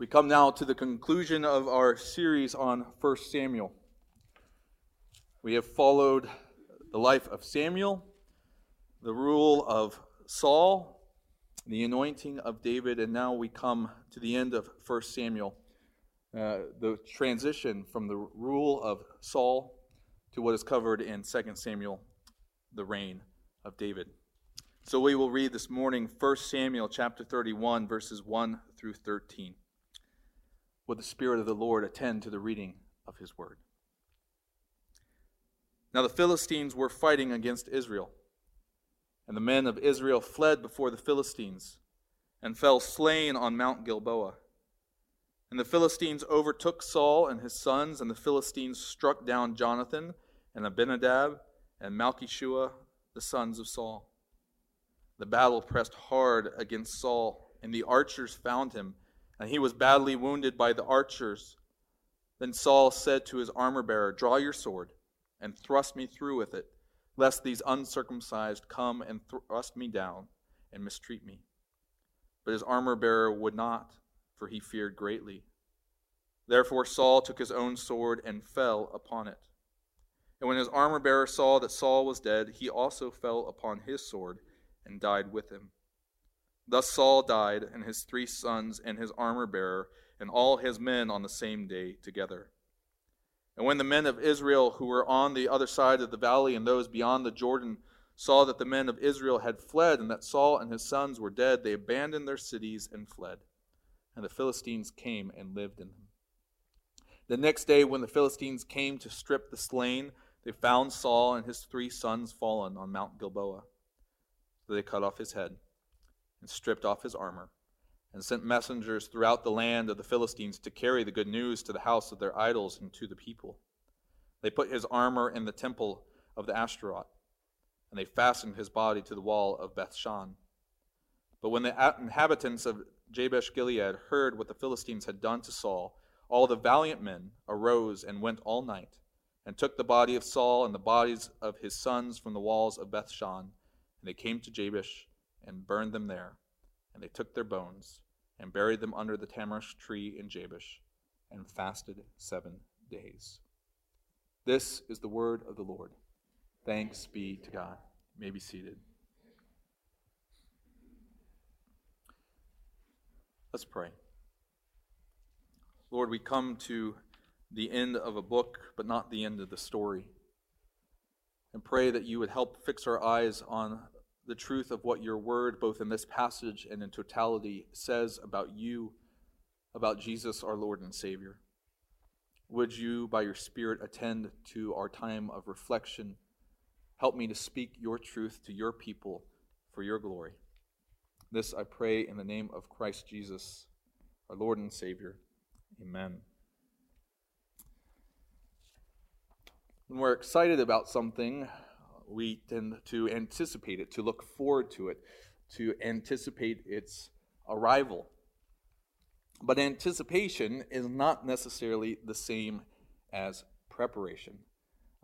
We come now to the conclusion of our series on 1 Samuel. We have followed the life of Samuel, the rule of Saul, the anointing of David, and now we come to the end of 1 Samuel, uh, the transition from the rule of Saul to what is covered in 2 Samuel, the reign of David. So we will read this morning 1 Samuel chapter 31, verses 1 through 13. Would the Spirit of the Lord attend to the reading of his word? Now the Philistines were fighting against Israel. And the men of Israel fled before the Philistines and fell slain on Mount Gilboa. And the Philistines overtook Saul and his sons, and the Philistines struck down Jonathan and Abinadab and Malchishua, the sons of Saul. The battle pressed hard against Saul, and the archers found him and he was badly wounded by the archers. Then Saul said to his armor bearer, Draw your sword and thrust me through with it, lest these uncircumcised come and thrust me down and mistreat me. But his armor bearer would not, for he feared greatly. Therefore Saul took his own sword and fell upon it. And when his armor bearer saw that Saul was dead, he also fell upon his sword and died with him. Thus Saul died, and his three sons, and his armor bearer, and all his men on the same day together. And when the men of Israel who were on the other side of the valley and those beyond the Jordan saw that the men of Israel had fled and that Saul and his sons were dead, they abandoned their cities and fled. And the Philistines came and lived in them. The next day, when the Philistines came to strip the slain, they found Saul and his three sons fallen on Mount Gilboa. So they cut off his head and stripped off his armor, and sent messengers throughout the land of the Philistines to carry the good news to the house of their idols and to the people. They put his armor in the temple of the Ashtaroth, and they fastened his body to the wall of Bethshan. But when the inhabitants of Jabesh Gilead heard what the Philistines had done to Saul, all the valiant men arose and went all night, and took the body of Saul and the bodies of his sons from the walls of Bethshan, and they came to Jabesh and burned them there. And they took their bones and buried them under the tamarisk tree in Jabesh and fasted seven days. This is the word of the Lord. Thanks be to God. You may be seated. Let's pray. Lord, we come to the end of a book, but not the end of the story. And pray that you would help fix our eyes on the truth of what your word, both in this passage and in totality, says about you, about Jesus, our Lord and Savior. Would you, by your Spirit, attend to our time of reflection? Help me to speak your truth to your people for your glory. This I pray in the name of Christ Jesus, our Lord and Savior. Amen. When we're excited about something, we tend to anticipate it, to look forward to it, to anticipate its arrival. But anticipation is not necessarily the same as preparation.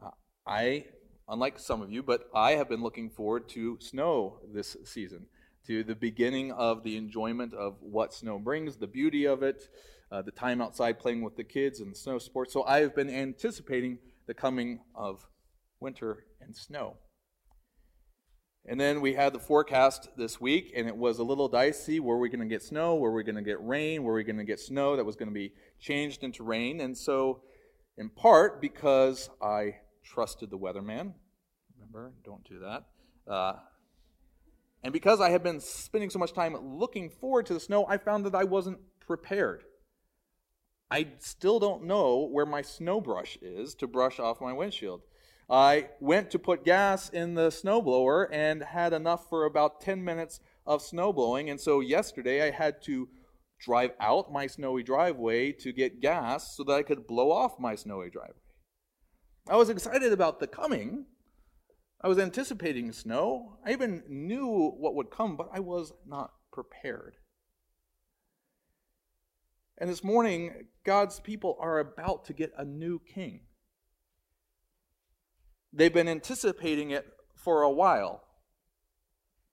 Uh, I, unlike some of you, but I have been looking forward to snow this season, to the beginning of the enjoyment of what snow brings, the beauty of it, uh, the time outside playing with the kids and snow sports. So I have been anticipating the coming of winter and snow. And then we had the forecast this week, and it was a little dicey. Were we going to get snow? Were we going to get rain? Were we going to get snow that was going to be changed into rain? And so, in part, because I trusted the weatherman, remember, don't do that. Uh, and because I had been spending so much time looking forward to the snow, I found that I wasn't prepared. I still don't know where my snow brush is to brush off my windshield. I went to put gas in the snowblower and had enough for about 10 minutes of snowblowing. And so yesterday I had to drive out my snowy driveway to get gas so that I could blow off my snowy driveway. I was excited about the coming. I was anticipating snow. I even knew what would come, but I was not prepared. And this morning, God's people are about to get a new king. They've been anticipating it for a while.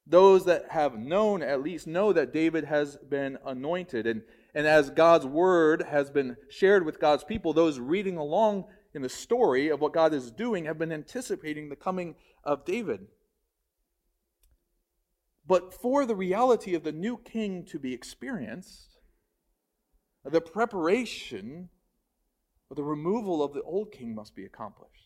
Those that have known at least know that David has been anointed. And, and as God's word has been shared with God's people, those reading along in the story of what God is doing have been anticipating the coming of David. But for the reality of the new king to be experienced, the preparation or the removal of the old king must be accomplished.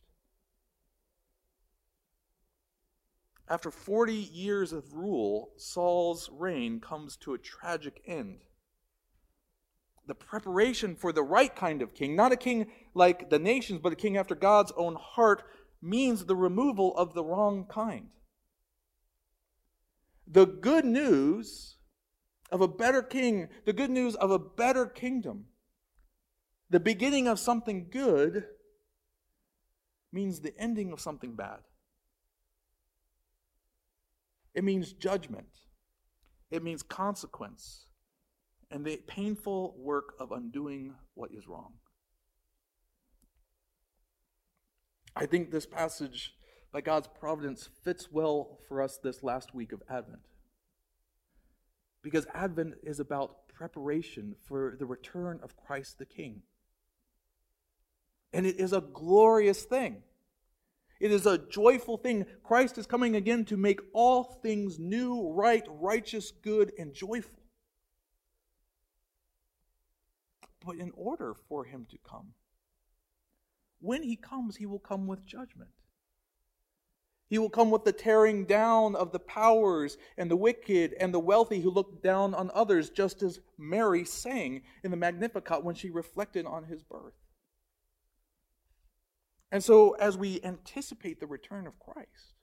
After 40 years of rule, Saul's reign comes to a tragic end. The preparation for the right kind of king, not a king like the nations, but a king after God's own heart, means the removal of the wrong kind. The good news of a better king, the good news of a better kingdom, the beginning of something good means the ending of something bad. It means judgment. It means consequence and the painful work of undoing what is wrong. I think this passage by God's providence fits well for us this last week of Advent. Because Advent is about preparation for the return of Christ the King. And it is a glorious thing. It is a joyful thing. Christ is coming again to make all things new, right, righteous, good, and joyful. But in order for him to come, when he comes, he will come with judgment. He will come with the tearing down of the powers and the wicked and the wealthy who look down on others, just as Mary sang in the Magnificat when she reflected on his birth. And so, as we anticipate the return of Christ,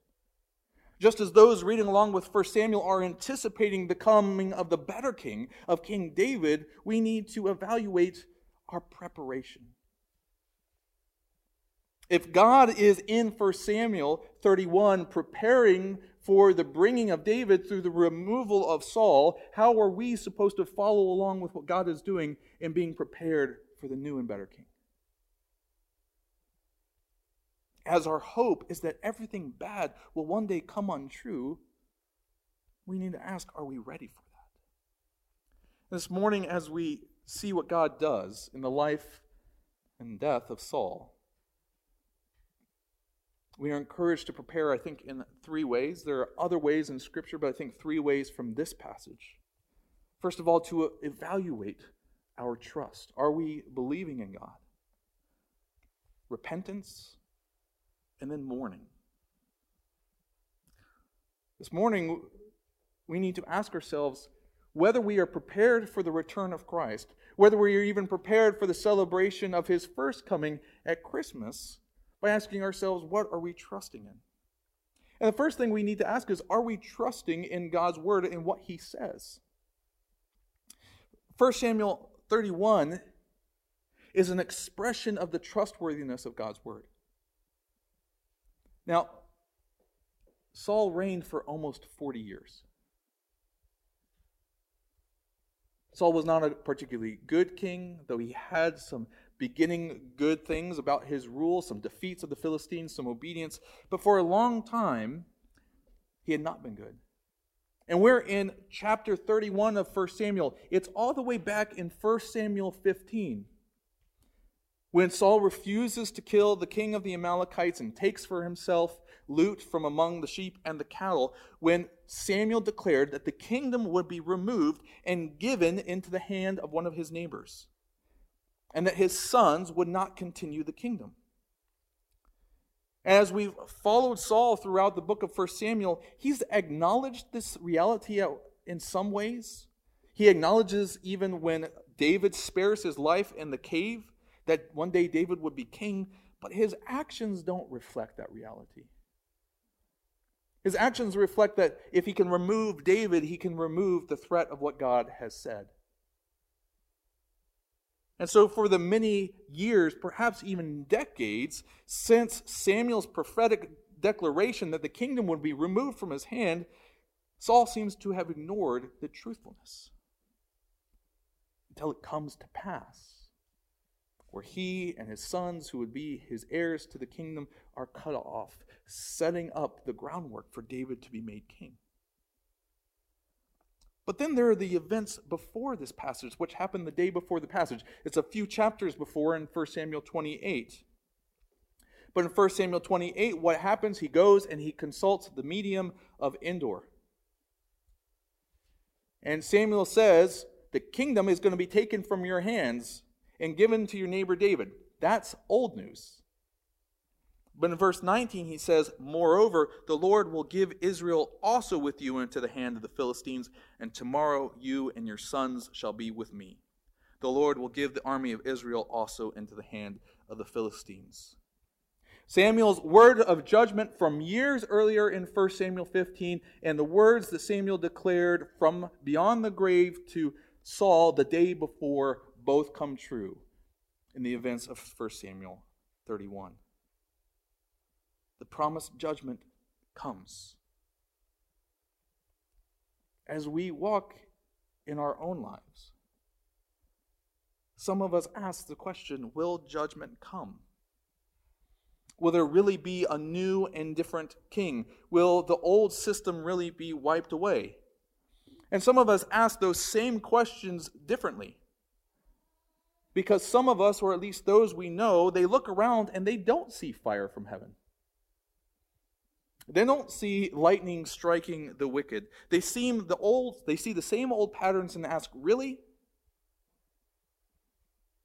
just as those reading along with 1 Samuel are anticipating the coming of the better king, of King David, we need to evaluate our preparation. If God is in 1 Samuel 31 preparing for the bringing of David through the removal of Saul, how are we supposed to follow along with what God is doing in being prepared for the new and better king? As our hope is that everything bad will one day come untrue, we need to ask are we ready for that? This morning, as we see what God does in the life and death of Saul, we are encouraged to prepare, I think, in three ways. There are other ways in Scripture, but I think three ways from this passage. First of all, to evaluate our trust. Are we believing in God? Repentance, and then mourning. This morning, we need to ask ourselves whether we are prepared for the return of Christ, whether we are even prepared for the celebration of his first coming at Christmas, by asking ourselves, what are we trusting in? And the first thing we need to ask is, are we trusting in God's word and what he says? 1 Samuel 31 is an expression of the trustworthiness of God's word. Now, Saul reigned for almost 40 years. Saul was not a particularly good king, though he had some beginning good things about his rule, some defeats of the Philistines, some obedience. But for a long time, he had not been good. And we're in chapter 31 of 1 Samuel. It's all the way back in 1 Samuel 15 when Saul refuses to kill the king of the Amalekites and takes for himself loot from among the sheep and the cattle, when Samuel declared that the kingdom would be removed and given into the hand of one of his neighbors, and that his sons would not continue the kingdom. As we've followed Saul throughout the book of 1 Samuel, he's acknowledged this reality in some ways. He acknowledges even when David spares his life in the cave that one day David would be king, but his actions don't reflect that reality. His actions reflect that if he can remove David, he can remove the threat of what God has said. And so, for the many years, perhaps even decades, since Samuel's prophetic declaration that the kingdom would be removed from his hand, Saul seems to have ignored the truthfulness until it comes to pass where he and his sons, who would be his heirs to the kingdom, are cut off, setting up the groundwork for David to be made king. But then there are the events before this passage, which happened the day before the passage. It's a few chapters before in 1 Samuel 28. But in 1 Samuel 28, what happens? He goes and he consults the medium of Endor. And Samuel says, The kingdom is going to be taken from your hands and given to your neighbor David. That's old news. But in verse 19, he says, Moreover, the Lord will give Israel also with you into the hand of the Philistines, and tomorrow you and your sons shall be with me. The Lord will give the army of Israel also into the hand of the Philistines. Samuel's word of judgment from years earlier in 1 Samuel 15, and the words that Samuel declared from beyond the grave to Saul the day before both come true in the events of 1 Samuel 31 the promised judgment comes. As we walk in our own lives, some of us ask the question Will judgment come? Will there really be a new and different king? Will the old system really be wiped away? And some of us ask those same questions differently. Because some of us, or at least those we know, they look around and they don't see fire from heaven. They don't see lightning striking the wicked. They seem the old they see the same old patterns and ask, "Really?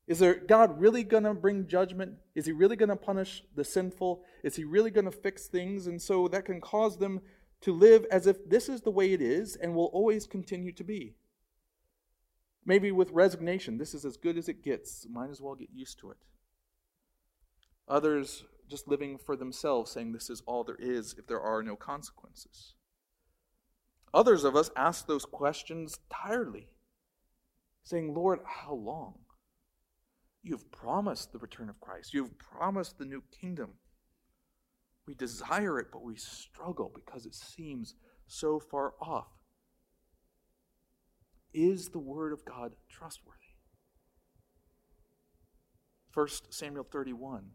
Is there God really going to bring judgment? Is he really going to punish the sinful? Is he really going to fix things?" And so that can cause them to live as if this is the way it is and will always continue to be. Maybe with resignation, this is as good as it gets. Might as well get used to it. Others just living for themselves, saying this is all there is if there are no consequences. Others of us ask those questions tiredly, saying, Lord, how long? You've promised the return of Christ, you've promised the new kingdom. We desire it, but we struggle because it seems so far off. Is the Word of God trustworthy? 1 Samuel 31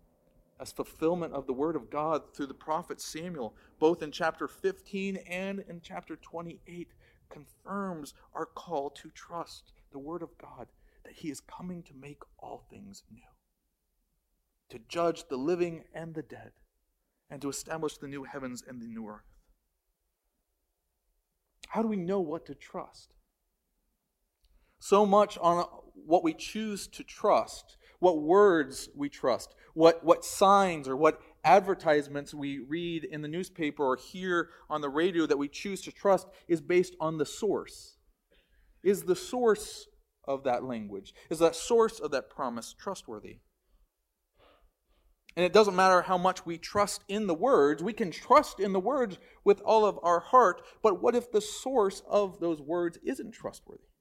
as fulfillment of the word of God through the prophet Samuel, both in chapter 15 and in chapter 28, confirms our call to trust the word of God that he is coming to make all things new, to judge the living and the dead, and to establish the new heavens and the new earth. How do we know what to trust? So much on what we choose to trust what words we trust, what, what signs or what advertisements we read in the newspaper or hear on the radio that we choose to trust is based on the source. Is the source of that language, is that source of that promise trustworthy? And it doesn't matter how much we trust in the words, we can trust in the words with all of our heart, but what if the source of those words isn't trustworthy?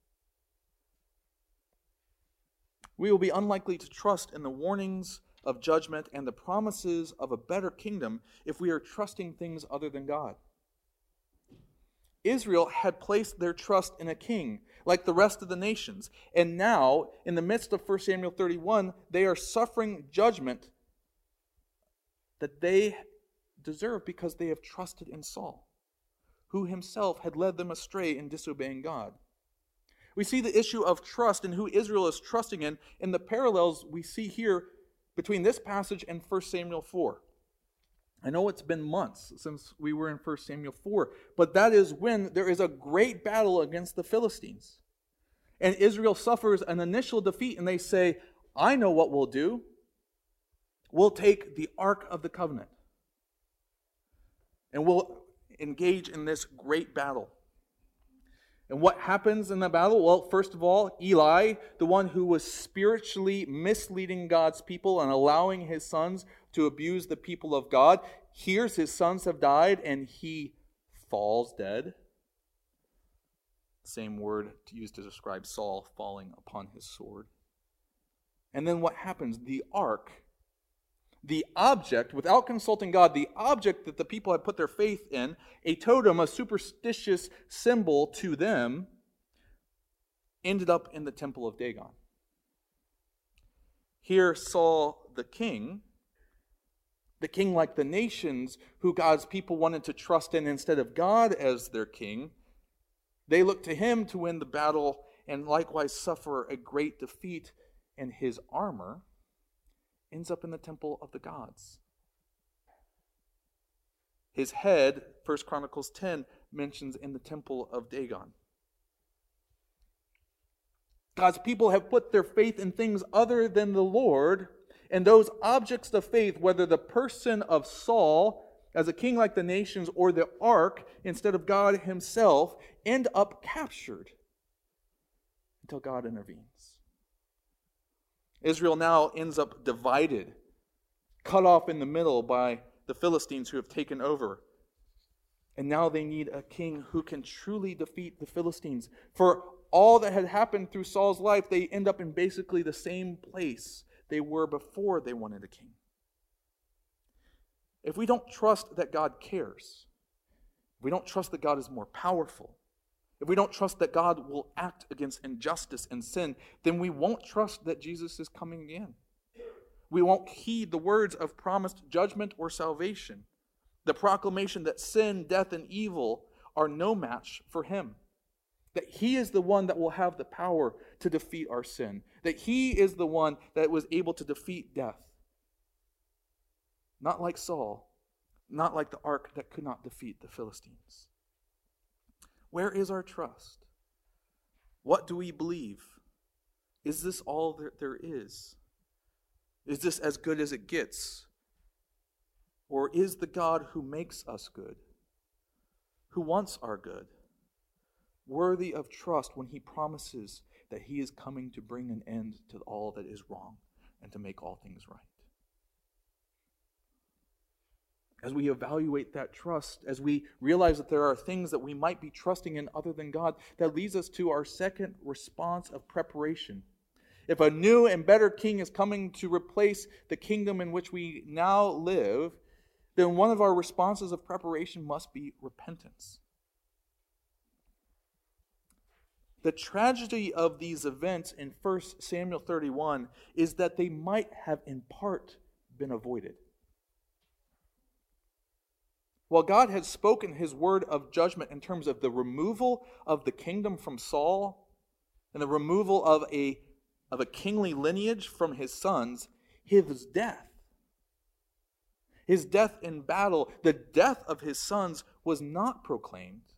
We will be unlikely to trust in the warnings of judgment and the promises of a better kingdom if we are trusting things other than God. Israel had placed their trust in a king, like the rest of the nations. And now, in the midst of 1 Samuel 31, they are suffering judgment that they deserve because they have trusted in Saul, who himself had led them astray in disobeying God. We see the issue of trust and who Israel is trusting in in the parallels we see here between this passage and 1 Samuel 4. I know it's been months since we were in 1 Samuel 4, but that is when there is a great battle against the Philistines. And Israel suffers an initial defeat, and they say, I know what we'll do. We'll take the Ark of the Covenant, and we'll engage in this great battle. And what happens in the battle? Well, first of all, Eli, the one who was spiritually misleading God's people and allowing his sons to abuse the people of God, hears his sons have died and he falls dead. Same word used to describe Saul falling upon his sword. And then what happens? The ark the object, without consulting God, the object that the people had put their faith in, a totem, a superstitious symbol to them, ended up in the temple of Dagon. Here, Saul the king, the king like the nations who God's people wanted to trust in instead of God as their king, They looked to him to win the battle and likewise suffer a great defeat, and his armor ends up in the temple of the gods. His head, 1 Chronicles 10, mentions in the temple of Dagon. God's people have put their faith in things other than the Lord, and those objects of faith, whether the person of Saul as a king like the nations or the ark instead of God himself, end up captured until God intervenes. Israel now ends up divided, cut off in the middle by the Philistines who have taken over. And now they need a king who can truly defeat the Philistines. For all that had happened through Saul's life, they end up in basically the same place they were before they wanted a king. If we don't trust that God cares, we don't trust that God is more powerful, if we don't trust that God will act against injustice and sin, then we won't trust that Jesus is coming again. We won't heed the words of promised judgment or salvation, the proclamation that sin, death, and evil are no match for him. That he is the one that will have the power to defeat our sin. That he is the one that was able to defeat death. Not like Saul, not like the ark that could not defeat the Philistines. Where is our trust? What do we believe? Is this all that there is? Is this as good as it gets? Or is the God who makes us good, who wants our good, worthy of trust when he promises that he is coming to bring an end to all that is wrong and to make all things right? As we evaluate that trust, as we realize that there are things that we might be trusting in other than God, that leads us to our second response of preparation if a new and better king is coming to replace the kingdom in which we now live, then one of our responses of preparation must be repentance. The tragedy of these events in 1 Samuel 31 is that they might have in part been avoided. While God had spoken his word of judgment in terms of the removal of the kingdom from Saul and the removal of a of a kingly lineage from his sons, his death. His death in battle, the death of his sons, was not proclaimed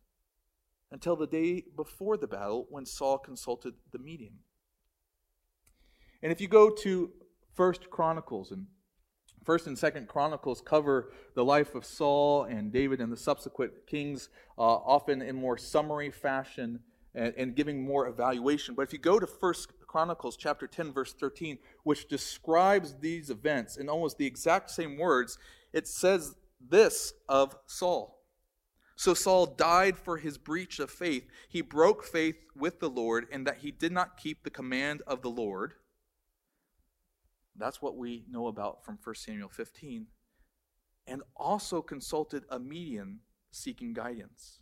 until the day before the battle when Saul consulted the medium. And if you go to First Chronicles and First and Second Chronicles cover the life of Saul and David and the subsequent kings, uh, often in more summary fashion and, and, giving more evaluation. But if you go to First Chronicles chapter 10 verse 13 which describes these events in almost the exact same words it says this of Saul. So Saul died for his breach of faith. He broke faith with the Lord in that he did not keep the command of the Lord that's what we know about from 1 Samuel 15 and also consulted a medium seeking guidance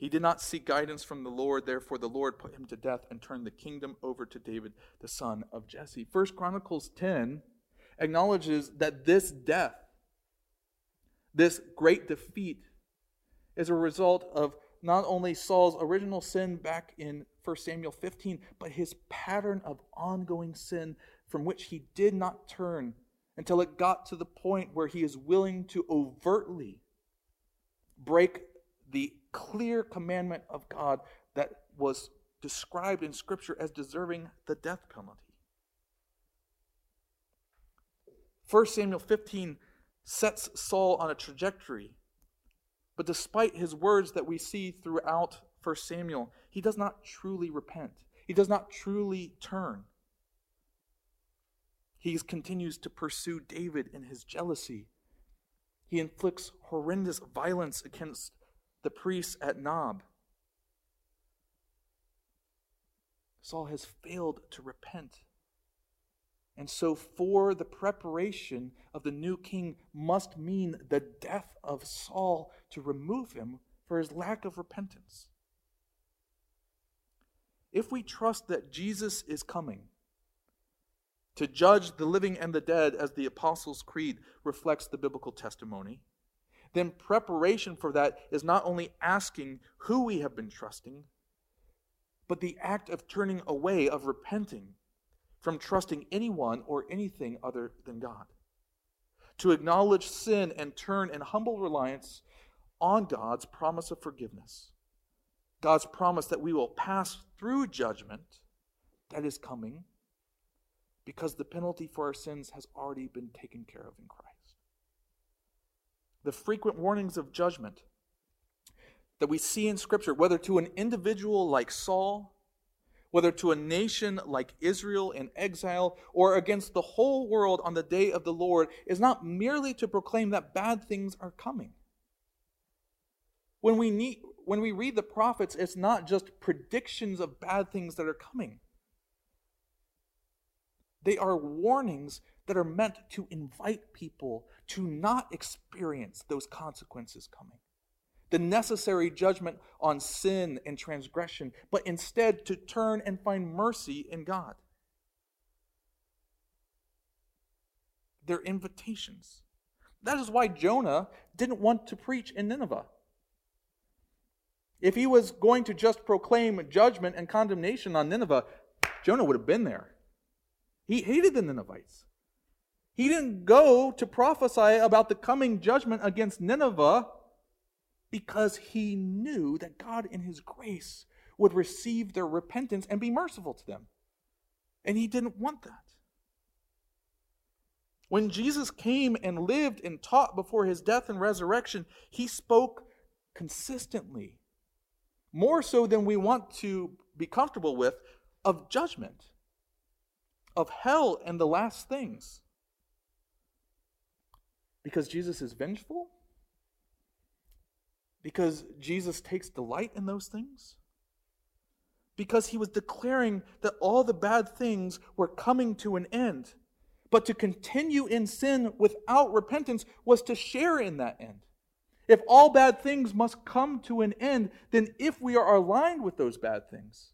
he did not seek guidance from the Lord, therefore the Lord put him to death and turned the kingdom over to David, the son of Jesse. First Chronicles 10 acknowledges that this death, this great defeat, is a result of not only Saul's original sin back in 1 Samuel 15, but his pattern of ongoing sin from which he did not turn until it got to the point where he is willing to overtly break the clear commandment of God that was described in Scripture as deserving the death penalty. 1 Samuel 15 sets Saul on a trajectory, but despite his words that we see throughout 1 Samuel, he does not truly repent. He does not truly turn. He continues to pursue David in his jealousy. He inflicts horrendous violence against the priests at Nob. Saul has failed to repent. And so, for the preparation of the new king must mean the death of Saul to remove him for his lack of repentance. If we trust that Jesus is coming to judge the living and the dead, as the Apostles' Creed reflects the biblical testimony, then preparation for that is not only asking who we have been trusting, but the act of turning away, of repenting from trusting anyone or anything other than God. To acknowledge sin and turn in humble reliance on God's promise of forgiveness. God's promise that we will pass through judgment that is coming because the penalty for our sins has already been taken care of in Christ. The frequent warnings of judgment that we see in Scripture, whether to an individual like Saul, whether to a nation like Israel in exile, or against the whole world on the day of the Lord, is not merely to proclaim that bad things are coming. When we, need, when we read the prophets, it's not just predictions of bad things that are coming. They are warnings that are meant to invite people to not experience those consequences coming. The necessary judgment on sin and transgression, but instead to turn and find mercy in God. They're invitations. That is why Jonah didn't want to preach in Nineveh. If he was going to just proclaim judgment and condemnation on Nineveh, Jonah would have been there. He hated the Ninevites. He didn't go to prophesy about the coming judgment against Nineveh because he knew that God, in his grace, would receive their repentance and be merciful to them. And he didn't want that. When Jesus came and lived and taught before his death and resurrection, he spoke consistently, more so than we want to be comfortable with, of judgment of hell and the last things. Because Jesus is vengeful? Because Jesus takes delight in those things? Because he was declaring that all the bad things were coming to an end. But to continue in sin without repentance was to share in that end. If all bad things must come to an end, then if we are aligned with those bad things,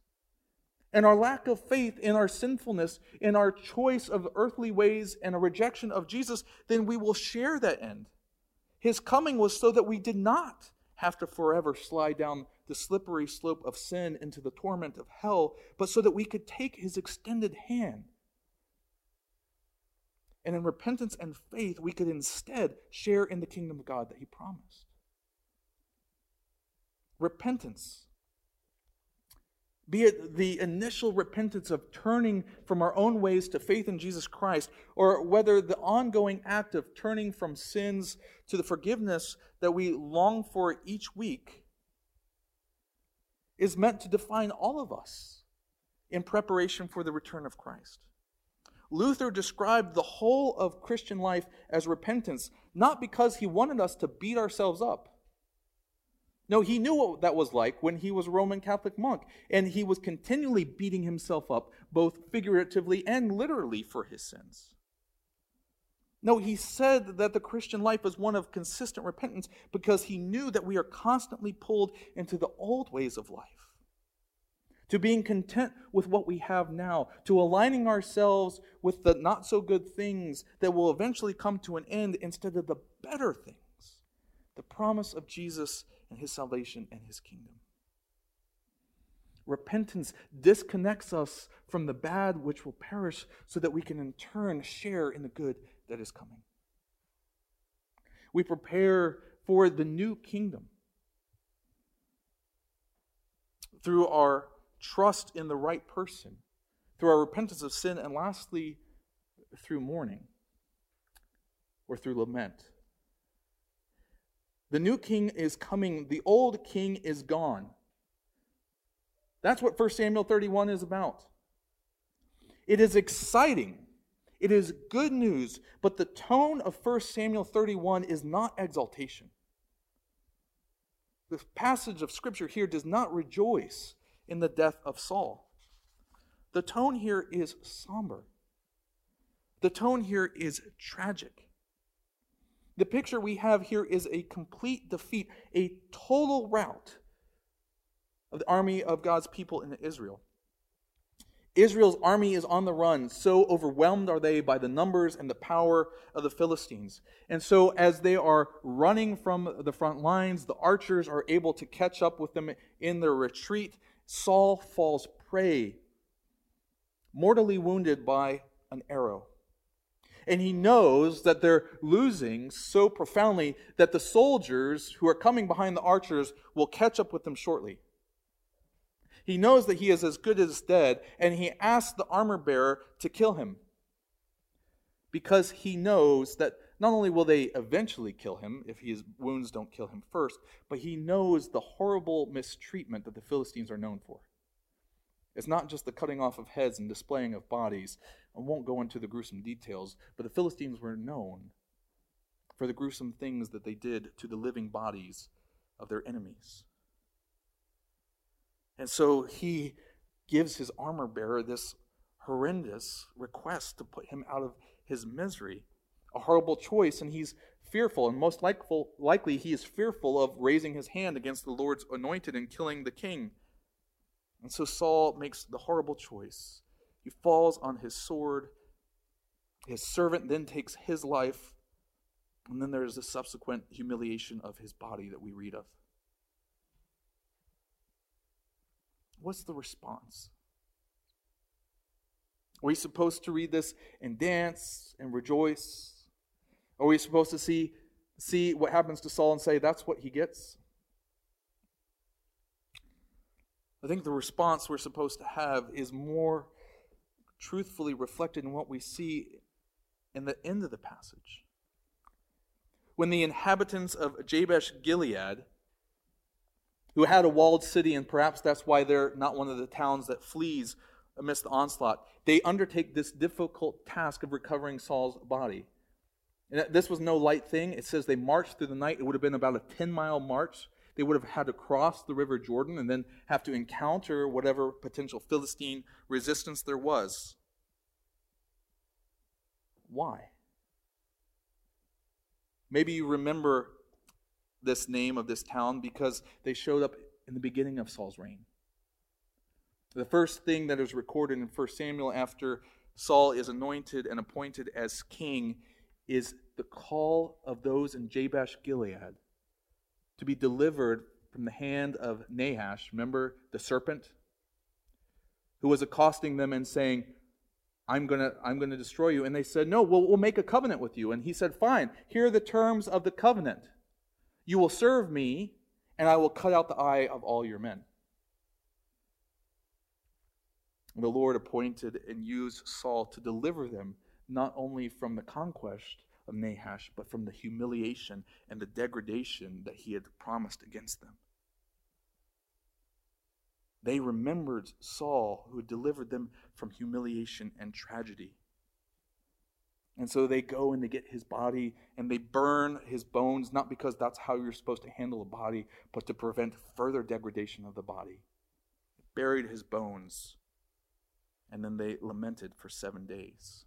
and our lack of faith in our sinfulness, in our choice of earthly ways and a rejection of Jesus, then we will share that end. His coming was so that we did not have to forever slide down the slippery slope of sin into the torment of hell, but so that we could take his extended hand. And in repentance and faith, we could instead share in the kingdom of God that he promised. Repentance be it the initial repentance of turning from our own ways to faith in Jesus Christ, or whether the ongoing act of turning from sins to the forgiveness that we long for each week, is meant to define all of us in preparation for the return of Christ. Luther described the whole of Christian life as repentance, not because he wanted us to beat ourselves up no, he knew what that was like when he was a Roman Catholic monk, and he was continually beating himself up, both figuratively and literally, for his sins. No, he said that the Christian life is one of consistent repentance because he knew that we are constantly pulled into the old ways of life. To being content with what we have now, to aligning ourselves with the not so good things that will eventually come to an end instead of the better things, the promise of Jesus and his salvation and his kingdom. Repentance disconnects us from the bad which will perish so that we can in turn share in the good that is coming. We prepare for the new kingdom through our trust in the right person, through our repentance of sin, and lastly, through mourning or through lament. The new king is coming, the old king is gone. That's what 1 Samuel 31 is about. It is exciting. It is good news, but the tone of 1 Samuel 31 is not exaltation. The passage of Scripture here does not rejoice in the death of Saul. The tone here is somber. The tone here is tragic. The picture we have here is a complete defeat, a total rout of the army of God's people in Israel. Israel's army is on the run. So overwhelmed are they by the numbers and the power of the Philistines. And so, as they are running from the front lines, the archers are able to catch up with them in their retreat. Saul falls prey, mortally wounded by an arrow. And he knows that they're losing so profoundly that the soldiers who are coming behind the archers will catch up with them shortly. He knows that he is as good as dead, and he asks the armor bearer to kill him. Because he knows that not only will they eventually kill him if his wounds don't kill him first, but he knows the horrible mistreatment that the Philistines are known for. It's not just the cutting off of heads and displaying of bodies. I won't go into the gruesome details, but the Philistines were known for the gruesome things that they did to the living bodies of their enemies. And so he gives his armor bearer this horrendous request to put him out of his misery. A horrible choice, and he's fearful, and most likely he is fearful of raising his hand against the Lord's anointed and killing the king. And so Saul makes the horrible choice. He falls on his sword. His servant then takes his life. And then there's the subsequent humiliation of his body that we read of. What's the response? Are we supposed to read this and dance and rejoice? Are we supposed to see, see what happens to Saul and say, that's what he gets? I think the response we're supposed to have is more truthfully reflected in what we see in the end of the passage. When the inhabitants of Jabesh Gilead who had a walled city, and perhaps that's why they're not one of the towns that flees amidst the onslaught. They undertake this difficult task of recovering Saul's body. And this was no light thing. It says they marched through the night. It would have been about a 10 mile march. They would have had to cross the river Jordan and then have to encounter whatever potential Philistine resistance there was. Why? Maybe you remember this name of this town because they showed up in the beginning of Saul's reign. The first thing that is recorded in 1 Samuel after Saul is anointed and appointed as king is the call of those in Jabesh Gilead to be delivered from the hand of Nahash, remember the serpent, who was accosting them and saying, I'm going to I'm going to destroy you. And they said, No, we'll, we'll make a covenant with you. And he said, Fine, here are the terms of the covenant. You will serve me, and I will cut out the eye of all your men. The Lord appointed and used Saul to deliver them not only from the conquest of Nahash, but from the humiliation and the degradation that he had promised against them. They remembered Saul, who had delivered them from humiliation and tragedy. And so they go and they get his body and they burn his bones, not because that's how you're supposed to handle a body, but to prevent further degradation of the body. Buried his bones, and then they lamented for seven days.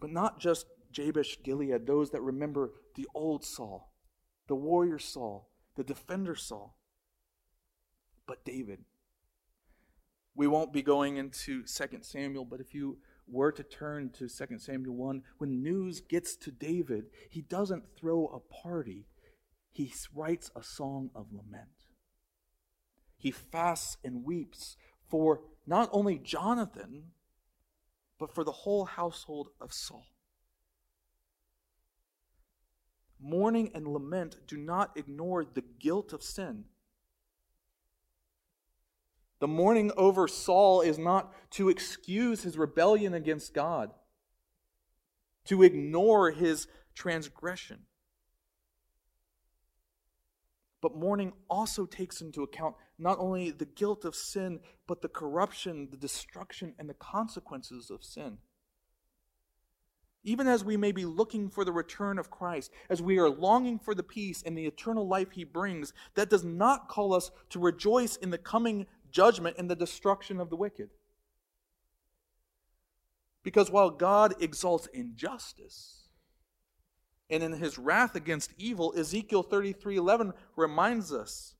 But not just Jabesh Gilead, those that remember the old Saul, the warrior Saul, the defender Saul, but David. We won't be going into 2 Samuel, but if you were to turn to 2 Samuel 1, when news gets to David, he doesn't throw a party, he writes a song of lament. He fasts and weeps for not only Jonathan, but for the whole household of Saul. Mourning and lament do not ignore the guilt of sin. The mourning over Saul is not to excuse his rebellion against God, to ignore his transgression. But mourning also takes into account not only the guilt of sin, but the corruption, the destruction, and the consequences of sin. Even as we may be looking for the return of Christ, as we are longing for the peace and the eternal life he brings, that does not call us to rejoice in the coming judgment and the destruction of the wicked. Because while God exalts injustice and in his wrath against evil, Ezekiel 33:11 reminds us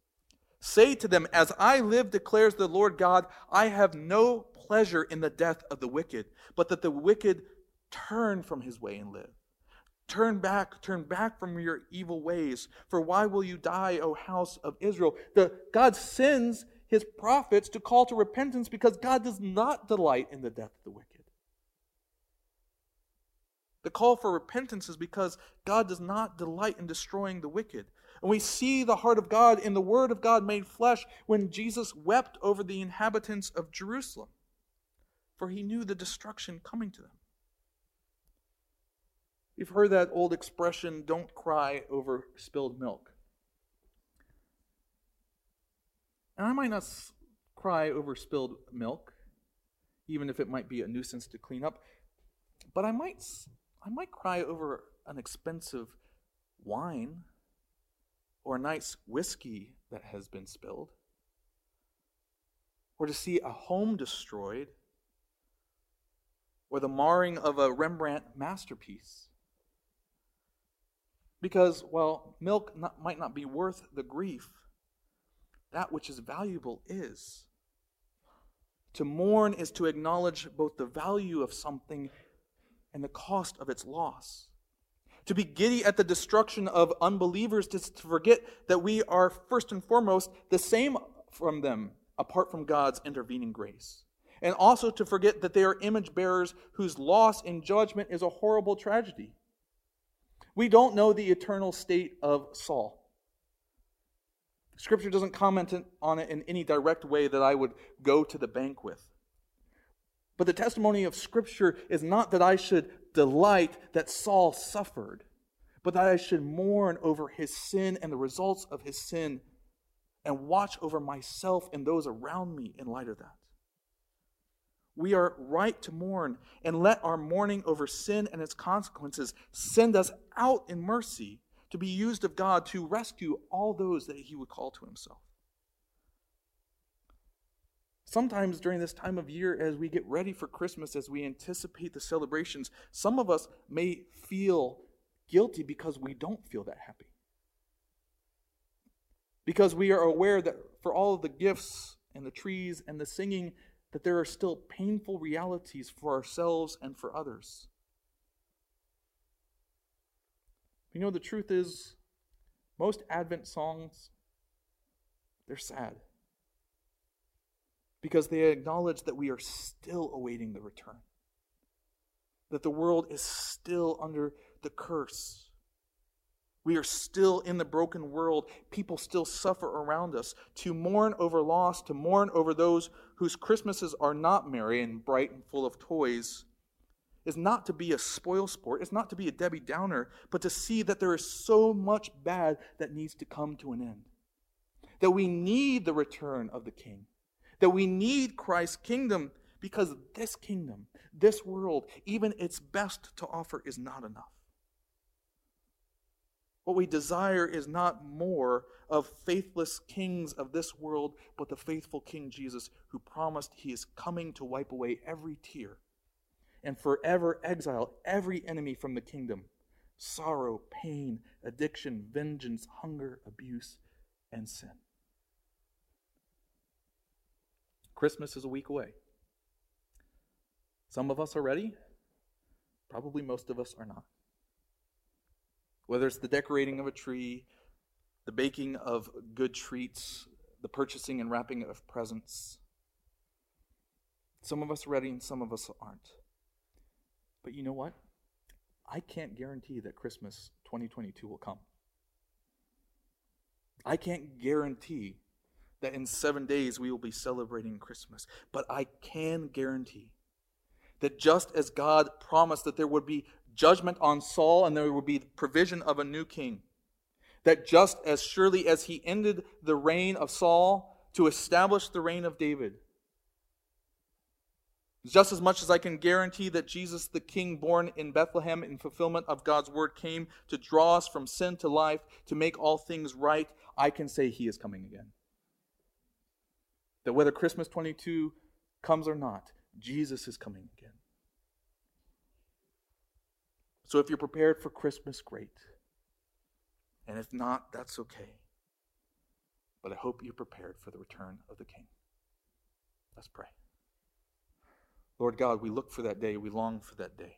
Say to them, As I live, declares the Lord God, I have no pleasure in the death of the wicked, but that the wicked turn from his way and live. Turn back, turn back from your evil ways. For why will you die, O house of Israel? The, God sends his prophets to call to repentance because God does not delight in the death of the wicked. The call for repentance is because God does not delight in destroying the wicked. And we see the heart of God in the Word of God made flesh when Jesus wept over the inhabitants of Jerusalem, for he knew the destruction coming to them. You've heard that old expression, don't cry over spilled milk. And I might not cry over spilled milk, even if it might be a nuisance to clean up, but I might, I might cry over an expensive wine or a nice whiskey that has been spilled, or to see a home destroyed, or the marring of a Rembrandt masterpiece. Because, while milk not, might not be worth the grief, that which is valuable is. To mourn is to acknowledge both the value of something and the cost of its loss to be giddy at the destruction of unbelievers, to, forget that we are first and foremost the same from them apart from God's intervening grace. And also to forget that they are image bearers whose loss in judgment is a horrible tragedy. We don't know the eternal state of Saul. Scripture doesn't comment on it in any direct way that I would go to the bank with. But the testimony of Scripture is not that I should delight that Saul suffered, but that I should mourn over his sin and the results of his sin and watch over myself and those around me in light of that. We are right to mourn and let our mourning over sin and its consequences send us out in mercy to be used of God to rescue all those that he would call to himself. Sometimes during this time of year, as we get ready for Christmas, as we anticipate the celebrations, some of us may feel guilty because we don't feel that happy. Because we are aware that for all of the gifts and the trees and the singing, that there are still painful realities for ourselves and for others. You know, the truth is, most Advent songs, they're sad because they acknowledge that we are still awaiting the return, that the world is still under the curse. We are still in the broken world. People still suffer around us. To mourn over loss, to mourn over those whose Christmases are not merry and bright and full of toys, is not to be a spoil sport. It's not to be a Debbie Downer, but to see that there is so much bad that needs to come to an end. That we need the return of the King that we need Christ's kingdom because this kingdom, this world, even its best to offer is not enough. What we desire is not more of faithless kings of this world, but the faithful King Jesus who promised he is coming to wipe away every tear and forever exile every enemy from the kingdom sorrow, pain, addiction, vengeance, hunger, abuse, and sin. Christmas is a week away. Some of us are ready, probably most of us are not. Whether it's the decorating of a tree, the baking of good treats, the purchasing and wrapping of presents. Some of us are ready and some of us aren't. But you know what? I can't guarantee that Christmas 2022 will come. I can't guarantee that in seven days we will be celebrating Christmas. But I can guarantee that just as God promised that there would be judgment on Saul and there would be provision of a new king, that just as surely as he ended the reign of Saul to establish the reign of David, just as much as I can guarantee that Jesus, the King born in Bethlehem in fulfillment of God's word, came to draw us from sin to life, to make all things right, I can say he is coming again. That whether Christmas 22 comes or not, Jesus is coming again. So if you're prepared for Christmas, great. And if not, that's okay. but I hope you're prepared for the return of the King. Let's pray. Lord God, we look for that day, we long for that day.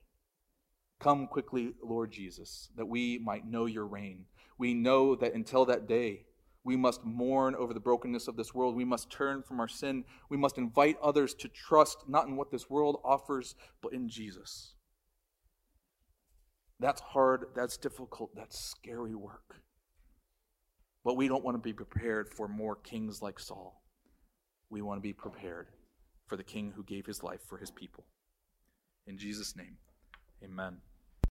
Come quickly, Lord Jesus, that we might know your reign. We know that until that day, we must mourn over the brokenness of this world. We must turn from our sin. We must invite others to trust not in what this world offers, but in Jesus. That's hard, that's difficult, that's scary work. But we don't want to be prepared for more kings like Saul. We want to be prepared for the king who gave his life for his people. In Jesus' name, amen.